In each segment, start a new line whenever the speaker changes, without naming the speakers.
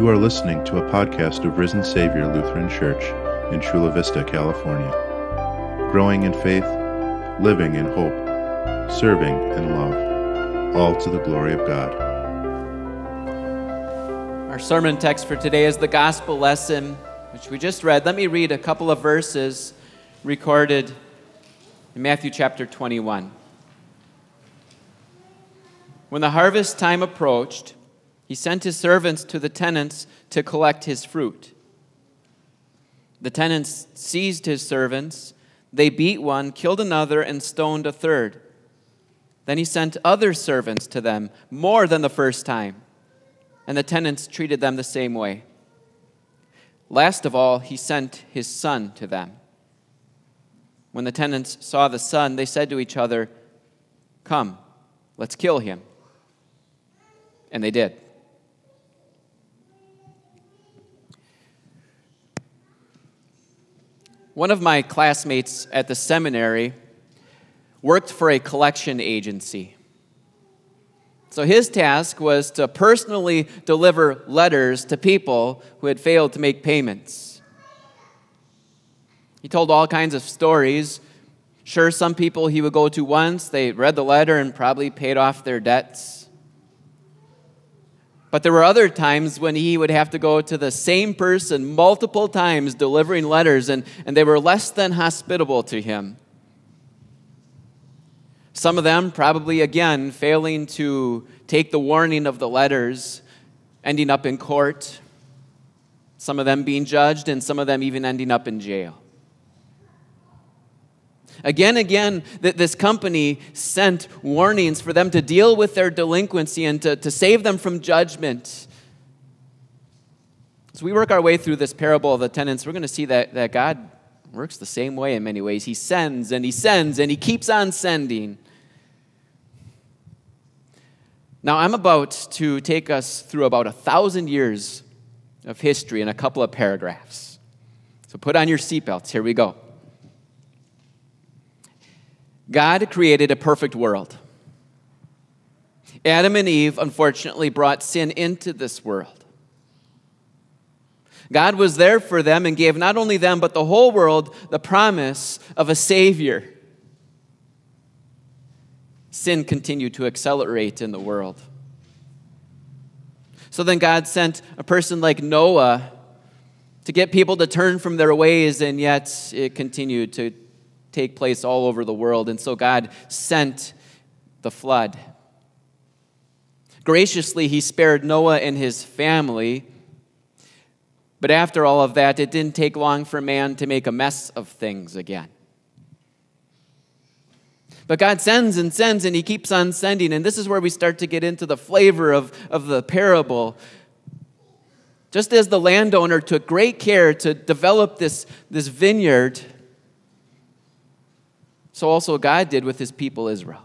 You are listening to a podcast of Risen Savior Lutheran Church in Chula Vista, California. Growing in faith, living in hope, serving in love, all to the glory of God.
Our sermon text for today is the gospel lesson, which we just read. Let me read a couple of verses recorded in Matthew chapter 21. When the harvest time approached, he sent his servants to the tenants to collect his fruit. The tenants seized his servants. They beat one, killed another, and stoned a third. Then he sent other servants to them, more than the first time, and the tenants treated them the same way. Last of all, he sent his son to them. When the tenants saw the son, they said to each other, Come, let's kill him. And they did. One of my classmates at the seminary worked for a collection agency. So his task was to personally deliver letters to people who had failed to make payments. He told all kinds of stories. Sure, some people he would go to once, they read the letter and probably paid off their debts. But there were other times when he would have to go to the same person multiple times delivering letters, and, and they were less than hospitable to him. Some of them probably, again, failing to take the warning of the letters, ending up in court. Some of them being judged, and some of them even ending up in jail. Again, again, that this company sent warnings for them to deal with their delinquency and to, to save them from judgment. As we work our way through this parable of the tenants, we're going to see that, that God works the same way in many ways. He sends and He sends and He keeps on sending. Now, I'm about to take us through about a thousand years of history in a couple of paragraphs. So put on your seatbelts. Here we go. God created a perfect world. Adam and Eve, unfortunately, brought sin into this world. God was there for them and gave not only them, but the whole world the promise of a Savior. Sin continued to accelerate in the world. So then God sent a person like Noah to get people to turn from their ways, and yet it continued to take place all over the world. And so God sent the flood. Graciously, he spared Noah and his family. But after all of that, it didn't take long for man to make a mess of things again. But God sends and sends, and He keeps on sending. And this is where we start to get into the flavor of, of the parable. Just as the landowner took great care to develop this, this vineyard, so also God did with his people Israel.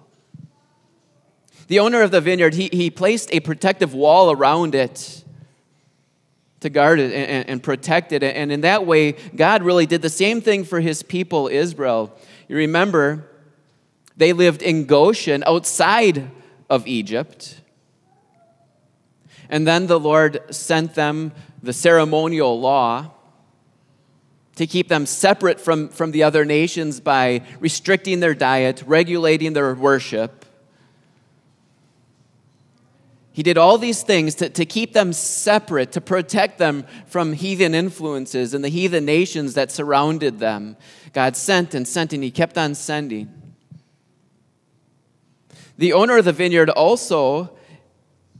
The owner of the vineyard, he, he placed a protective wall around it to guard it and, and protect it. And in that way, God really did the same thing for his people Israel. You remember, they lived in Goshen outside of Egypt. And then the Lord sent them the ceremonial law to keep them separate from, from the other nations by restricting their diet, regulating their worship. He did all these things to, to keep them separate, to protect them from heathen influences and the heathen nations that surrounded them. God sent and sent, and He kept on sending. The owner of the vineyard also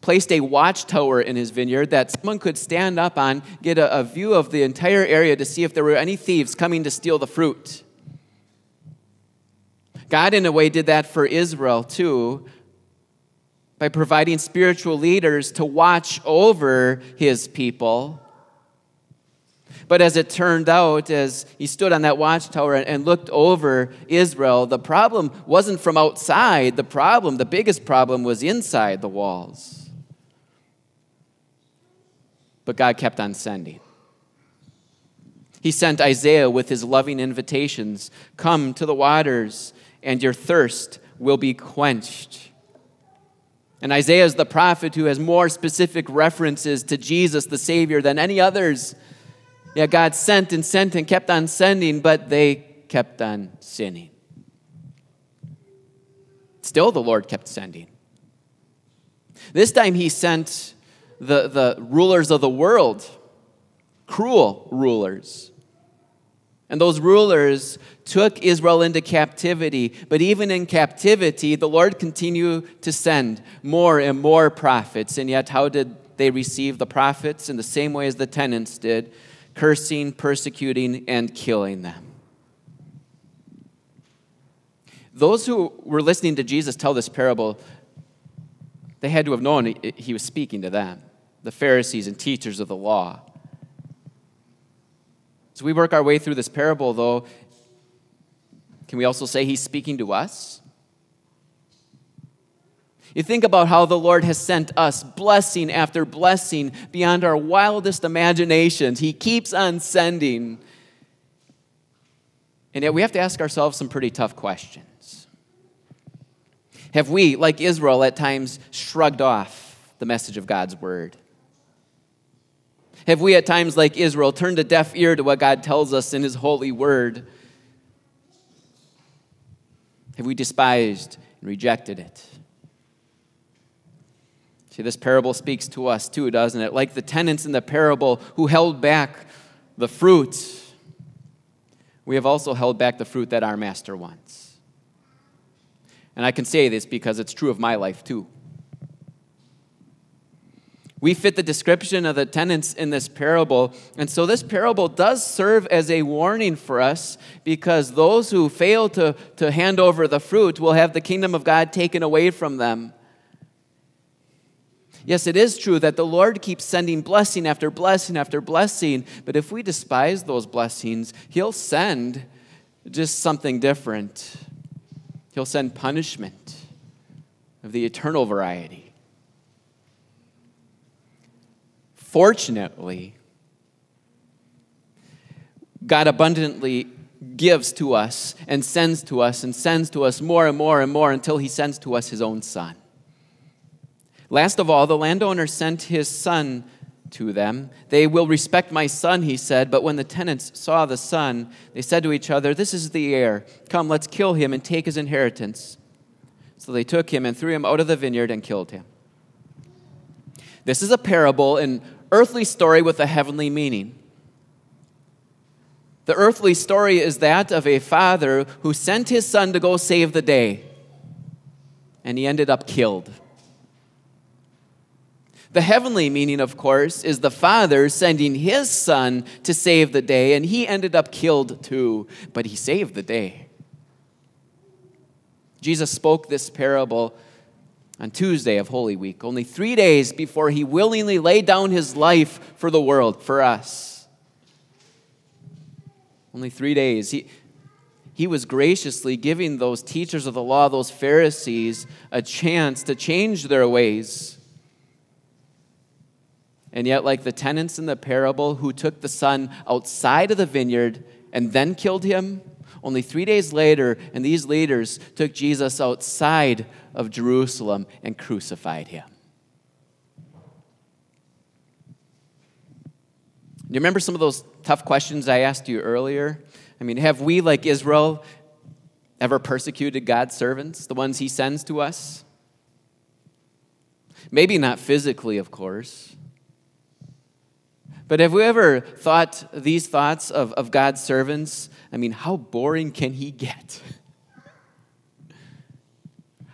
placed a watchtower in his vineyard that someone could stand up on, get a, a view of the entire area to see if there were any thieves coming to steal the fruit. God, in a way, did that for Israel too by providing spiritual leaders to watch over his people. But as it turned out, as he stood on that watchtower and looked over Israel, the problem wasn't from outside. The problem, the biggest problem, was inside the walls. But God kept on sending. He sent Isaiah with his loving invitations Come to the waters, and your thirst will be quenched. And Isaiah is the prophet who has more specific references to Jesus, the Savior, than any others. Yeah, God sent and sent and kept on sending, but they kept on sinning. Still, the Lord kept sending. This time, He sent the, the rulers of the world, cruel rulers. And those rulers took Israel into captivity. But even in captivity, the Lord continued to send more and more prophets. And yet, how did they receive the prophets? In the same way as the tenants did cursing, persecuting, and killing them. Those who were listening to Jesus tell this parable, they had to have known he was speaking to them, the Pharisees and teachers of the law. As we work our way through this parable, though, can we also say he's speaking to us? You think about how the Lord has sent us blessing after blessing beyond our wildest imaginations. He keeps on sending. And yet we have to ask ourselves some pretty tough questions. Have we, like Israel, at times shrugged off the message of God's word? Have we, at times, like Israel, turned a deaf ear to what God tells us in His holy word? Have we despised and rejected it? See, this parable speaks to us too, doesn't it? Like the tenants in the parable who held back the fruit, we have also held back the fruit that our master wants. And I can say this because it's true of my life too. We fit the description of the tenants in this parable. And so this parable does serve as a warning for us because those who fail to, to hand over the fruit will have the kingdom of God taken away from them. Yes, it is true that the Lord keeps sending blessing after blessing after blessing, but if we despise those blessings, He'll send just something different. He'll send punishment of the eternal variety. Fortunately, God abundantly gives to us and sends to us and sends to us more and more and more until He sends to us His own Son. Last of all, the landowner sent his son to them. They will respect my son, he said. But when the tenants saw the son, they said to each other, This is the heir. Come, let's kill him and take his inheritance. So they took him and threw him out of the vineyard and killed him. This is a parable, an earthly story with a heavenly meaning. The earthly story is that of a father who sent his son to go save the day, and he ended up killed. The heavenly meaning, of course, is the Father sending his Son to save the day, and he ended up killed too, but he saved the day. Jesus spoke this parable on Tuesday of Holy Week, only three days before he willingly laid down his life for the world, for us. Only three days. He, he was graciously giving those teachers of the law, those Pharisees, a chance to change their ways and yet, like the tenants in the parable who took the son outside of the vineyard and then killed him, only three days later, and these leaders took Jesus outside of Jerusalem and crucified him. Do you remember some of those tough questions I asked you earlier? I mean, have we, like Israel, ever persecuted God's servants, the ones he sends to us? Maybe not physically, of course. But have we ever thought these thoughts of, of God's servants? I mean, how boring can he get?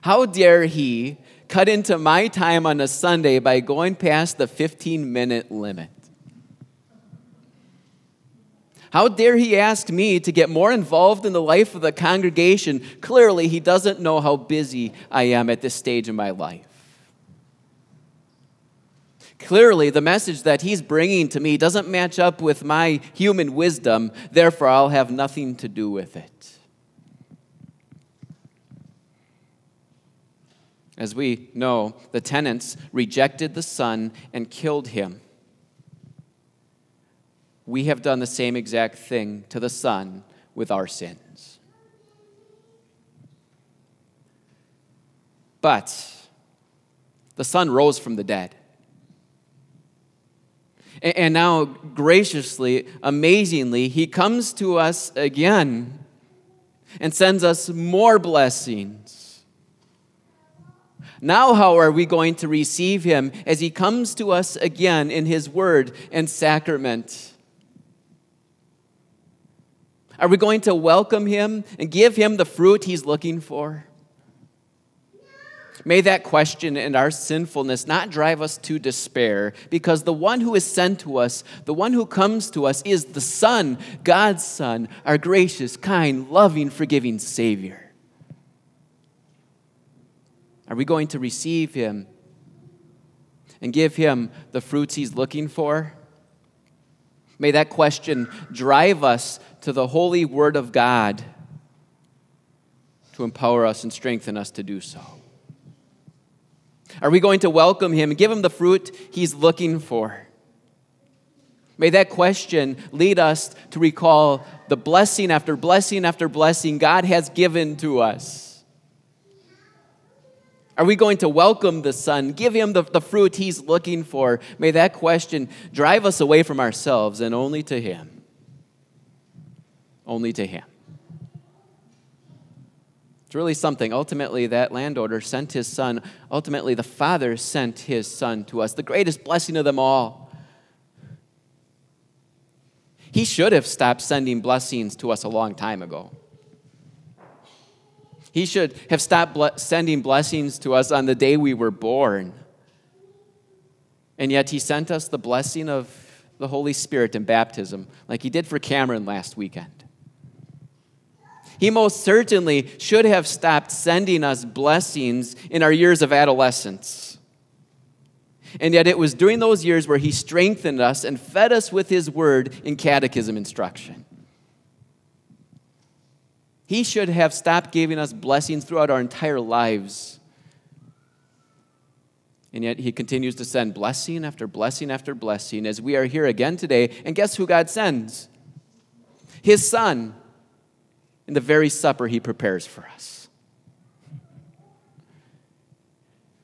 How dare he cut into my time on a Sunday by going past the 15 minute limit? How dare he ask me to get more involved in the life of the congregation? Clearly, he doesn't know how busy I am at this stage in my life. Clearly, the message that he's bringing to me doesn't match up with my human wisdom, therefore, I'll have nothing to do with it. As we know, the tenants rejected the son and killed him. We have done the same exact thing to the son with our sins. But The Son rose from the dead. And now, graciously, amazingly, He comes to us again and sends us more blessings. Now, how are we going to receive Him as He comes to us again in His Word and sacrament? Are we going to welcome Him and give Him the fruit He's looking for? May that question and our sinfulness not drive us to despair, because the one who is sent to us, the one who comes to us, is the Son, God's Son, our gracious, kind, loving, forgiving Savior. Are we going to receive Him and give Him the fruits He's looking for? May that question drive us to the holy Word of God to empower us and strengthen us to do so. Are we going to welcome him and give him the fruit he's looking for? May that question lead us to recall the blessing after blessing after blessing God has given to us. Are we going to welcome the Son, give him the, the fruit he's looking for? May that question drive us away from ourselves and only to him. Only to him. It's really something. Ultimately, that landowner sent his son. Ultimately, the Father sent his son to us, the greatest blessing of them all. He should have stopped sending blessings to us a long time ago. He should have stopped ble- sending blessings to us on the day we were born. And yet, He sent us the blessing of the Holy Spirit in baptism, like He did for Cameron last weekend. He most certainly should have stopped sending us blessings in our years of adolescence. And yet, it was during those years where He strengthened us and fed us with His word in catechism instruction. He should have stopped giving us blessings throughout our entire lives. And yet, He continues to send blessing after blessing after blessing as we are here again today. And guess who God sends? His Son in the very supper he prepares for us.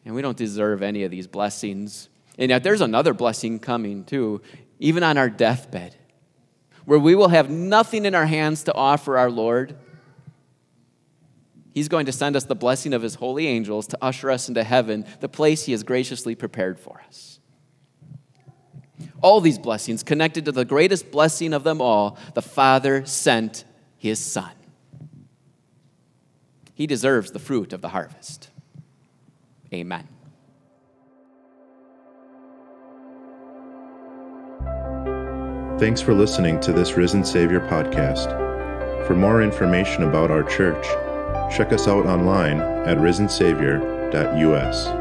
And we don't deserve any of these blessings. And yet there's another blessing coming too, even on our deathbed, where we will have nothing in our hands to offer our Lord. He's going to send us the blessing of his holy angels to usher us into heaven, the place he has graciously prepared for us. All these blessings connected to the greatest blessing of them all the Father sent his Son. He deserves the fruit of the harvest. Amen.
Thanks for listening to this Risen Savior podcast. For more information about our church, check us out online at risensavior.us.